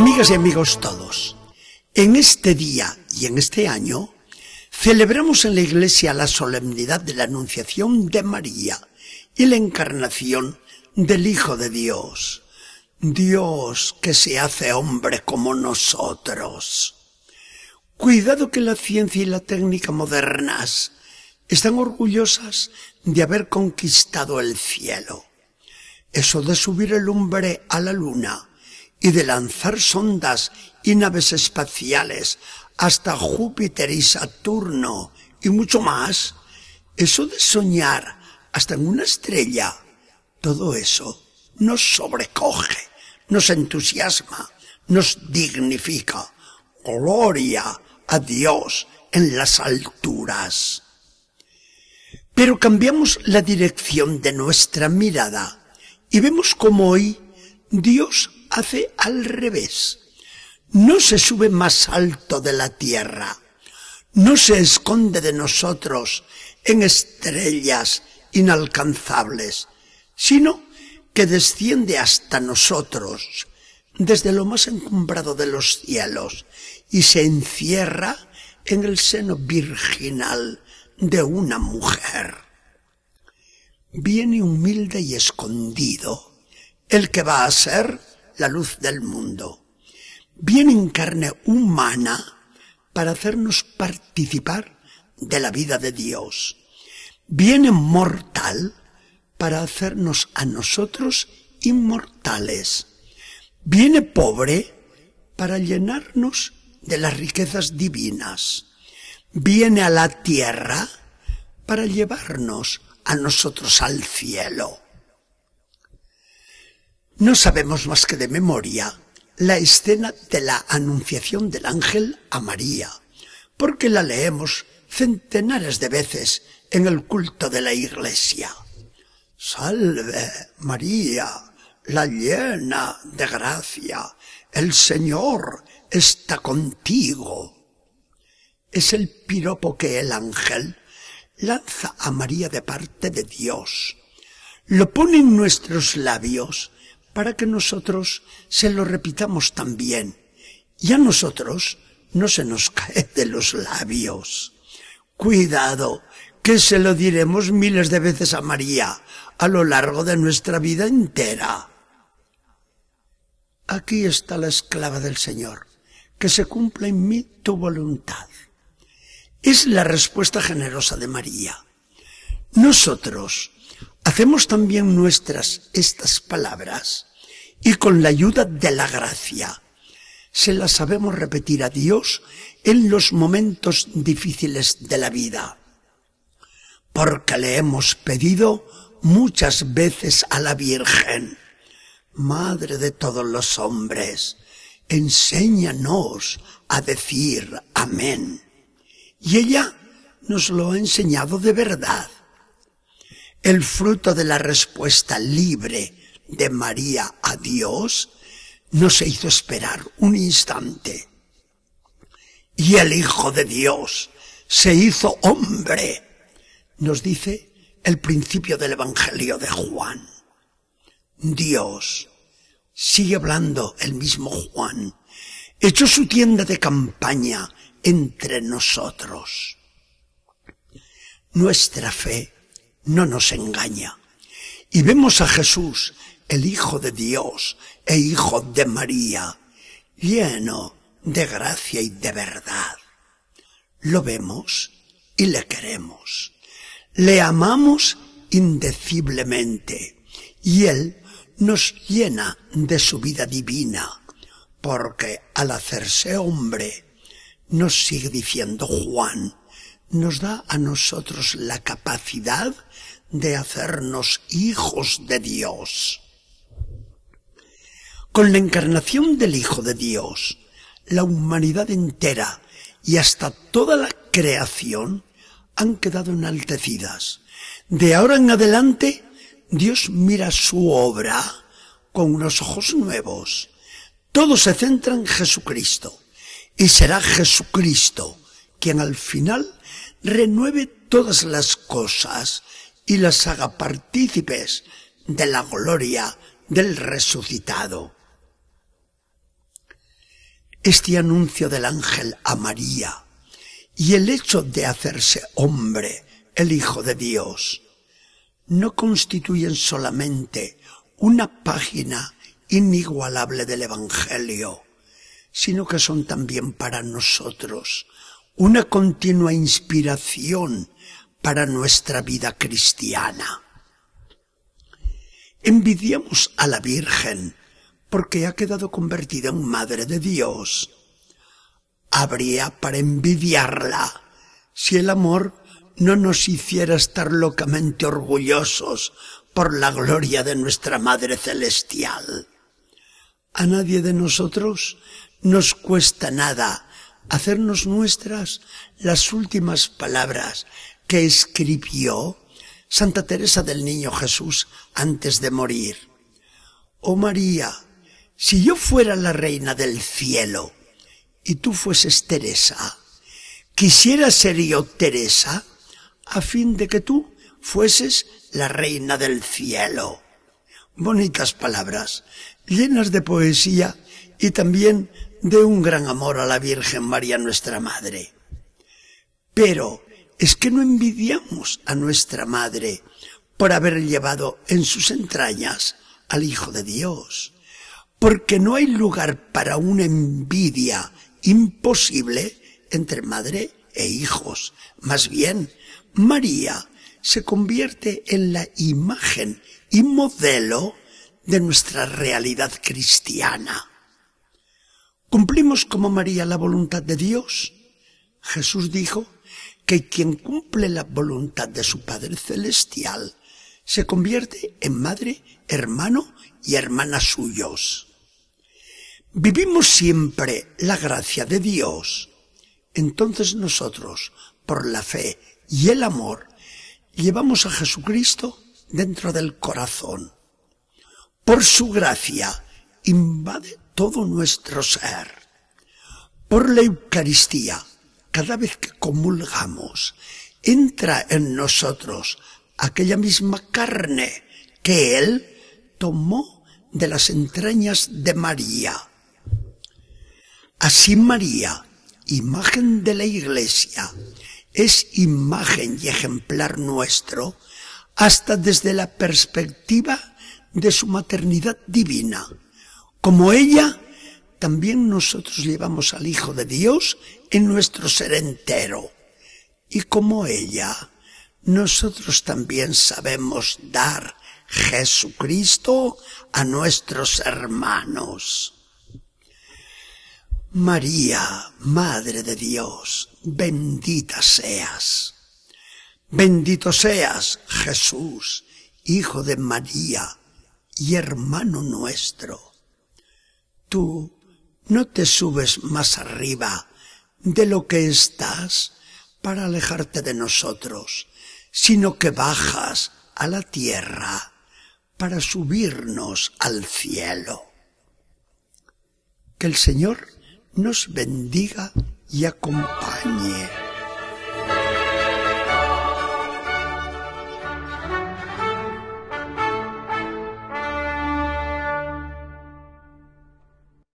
Amigas y amigos todos, en este día y en este año celebramos en la Iglesia la solemnidad de la Anunciación de María y la encarnación del Hijo de Dios. Dios que se hace hombre como nosotros. Cuidado que la ciencia y la técnica modernas están orgullosas de haber conquistado el cielo. Eso de subir el hombre a la luna y de lanzar sondas y naves espaciales hasta Júpiter y Saturno y mucho más, eso de soñar hasta en una estrella, todo eso nos sobrecoge, nos entusiasma, nos dignifica. Gloria a Dios en las alturas. Pero cambiamos la dirección de nuestra mirada y vemos como hoy Dios hace al revés. No se sube más alto de la tierra, no se esconde de nosotros en estrellas inalcanzables, sino que desciende hasta nosotros desde lo más encumbrado de los cielos y se encierra en el seno virginal de una mujer. Viene humilde y escondido el que va a ser la luz del mundo. Viene en carne humana para hacernos participar de la vida de Dios. Viene mortal para hacernos a nosotros inmortales. Viene pobre para llenarnos de las riquezas divinas. Viene a la tierra para llevarnos a nosotros al cielo. No sabemos más que de memoria la escena de la anunciación del ángel a María, porque la leemos centenares de veces en el culto de la iglesia. Salve María, la llena de gracia, el Señor está contigo. Es el piropo que el ángel lanza a María de parte de Dios. Lo pone en nuestros labios para que nosotros se lo repitamos también. Y a nosotros no se nos cae de los labios. Cuidado, que se lo diremos miles de veces a María a lo largo de nuestra vida entera. Aquí está la esclava del Señor, que se cumpla en mí tu voluntad. Es la respuesta generosa de María. Nosotros hacemos también nuestras estas palabras y con la ayuda de la gracia se las sabemos repetir a Dios en los momentos difíciles de la vida. Porque le hemos pedido muchas veces a la Virgen, Madre de todos los hombres, enséñanos a decir amén. Y ella nos lo ha enseñado de verdad. El fruto de la respuesta libre de María a Dios no se hizo esperar un instante. Y el Hijo de Dios se hizo hombre, nos dice el principio del Evangelio de Juan. Dios, sigue hablando el mismo Juan, echó su tienda de campaña entre nosotros. Nuestra fe no nos engaña. Y vemos a Jesús, el Hijo de Dios e Hijo de María, lleno de gracia y de verdad. Lo vemos y le queremos. Le amamos indeciblemente y Él nos llena de su vida divina, porque al hacerse hombre, nos sigue diciendo Juan, nos da a nosotros la capacidad de hacernos hijos de Dios. Con la encarnación del Hijo de Dios, la humanidad entera y hasta toda la creación han quedado enaltecidas. De ahora en adelante, Dios mira su obra con unos ojos nuevos. Todo se centra en Jesucristo y será Jesucristo quien al final renueve todas las cosas y las haga partícipes de la gloria del resucitado. Este anuncio del ángel a María y el hecho de hacerse hombre, el Hijo de Dios, no constituyen solamente una página inigualable del Evangelio, sino que son también para nosotros una continua inspiración para nuestra vida cristiana. Envidiamos a la Virgen porque ha quedado convertida en Madre de Dios. Habría para envidiarla si el amor no nos hiciera estar locamente orgullosos por la gloria de nuestra Madre Celestial. A nadie de nosotros nos cuesta nada hacernos nuestras las últimas palabras que escribió Santa Teresa del Niño Jesús antes de morir. Oh María, si yo fuera la reina del cielo y tú fueses Teresa, quisiera ser yo Teresa a fin de que tú fueses la reina del cielo. Bonitas palabras, llenas de poesía y también de un gran amor a la Virgen María nuestra Madre. Pero es que no envidiamos a nuestra Madre por haber llevado en sus entrañas al Hijo de Dios, porque no hay lugar para una envidia imposible entre madre e hijos. Más bien, María se convierte en la imagen y modelo de nuestra realidad cristiana. ¿Cumplimos como María la voluntad de Dios? Jesús dijo que quien cumple la voluntad de su Padre Celestial se convierte en madre, hermano y hermana suyos. Vivimos siempre la gracia de Dios. Entonces nosotros, por la fe y el amor, llevamos a Jesucristo dentro del corazón. Por su gracia invade todo nuestro ser. Por la Eucaristía, cada vez que comulgamos, entra en nosotros aquella misma carne que Él tomó de las entrañas de María. Así María, imagen de la Iglesia, es imagen y ejemplar nuestro hasta desde la perspectiva de su maternidad divina. Como ella, también nosotros llevamos al Hijo de Dios en nuestro ser entero. Y como ella, nosotros también sabemos dar Jesucristo a nuestros hermanos. María, Madre de Dios, bendita seas. Bendito seas, Jesús, Hijo de María y hermano nuestro tú no te subes más arriba de lo que estás para alejarte de nosotros, sino que bajas a la tierra para subirnos al cielo. Que el Señor nos bendiga y acompañe.